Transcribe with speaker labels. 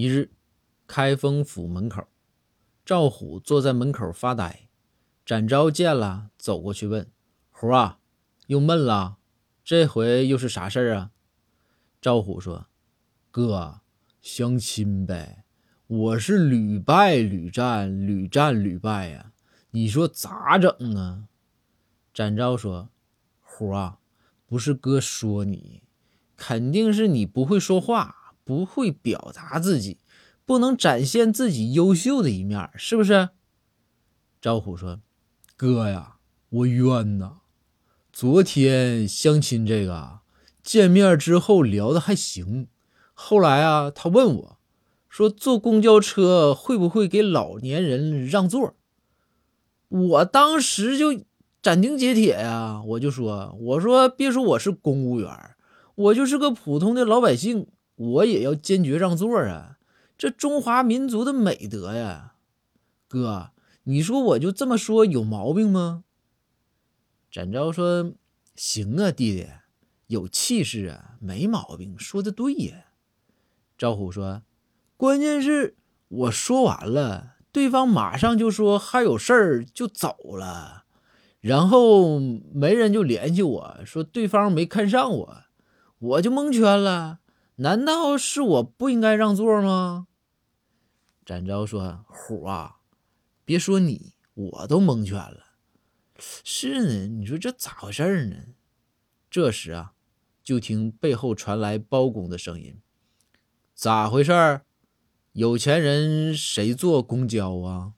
Speaker 1: 一日，开封府门口，赵虎坐在门口发呆。展昭见了，走过去问：“虎啊，又闷了？这回又是啥事儿啊？”赵虎说：“哥，相亲呗。我是屡败屡战，屡战屡败呀。你说咋整啊？”展昭说：“虎啊，不是哥说你，肯定是你不会说话。”不会表达自己，不能展现自己优秀的一面，是不是？赵虎说：“哥呀，我冤呐！昨天相亲这个见面之后聊的还行，后来啊，他问我，说坐公交车会不会给老年人让座？我当时就斩钉截铁呀，我就说，我说别说我是公务员，我就是个普通的老百姓。”我也要坚决让座啊！这中华民族的美德呀，哥，你说我就这么说有毛病吗？展昭说：“行啊，弟弟，有气势啊，没毛病，说的对呀。”赵虎说：“关键是我说完了，对方马上就说还有事儿就走了，然后没人就联系我说对方没看上我，我就蒙圈了。”难道是我不应该让座吗？展昭说：“虎啊，别说你，我都蒙圈了。是呢，你说这咋回事呢？”这时啊，就听背后传来包公的声音：“咋回事？有钱人谁坐公交啊？”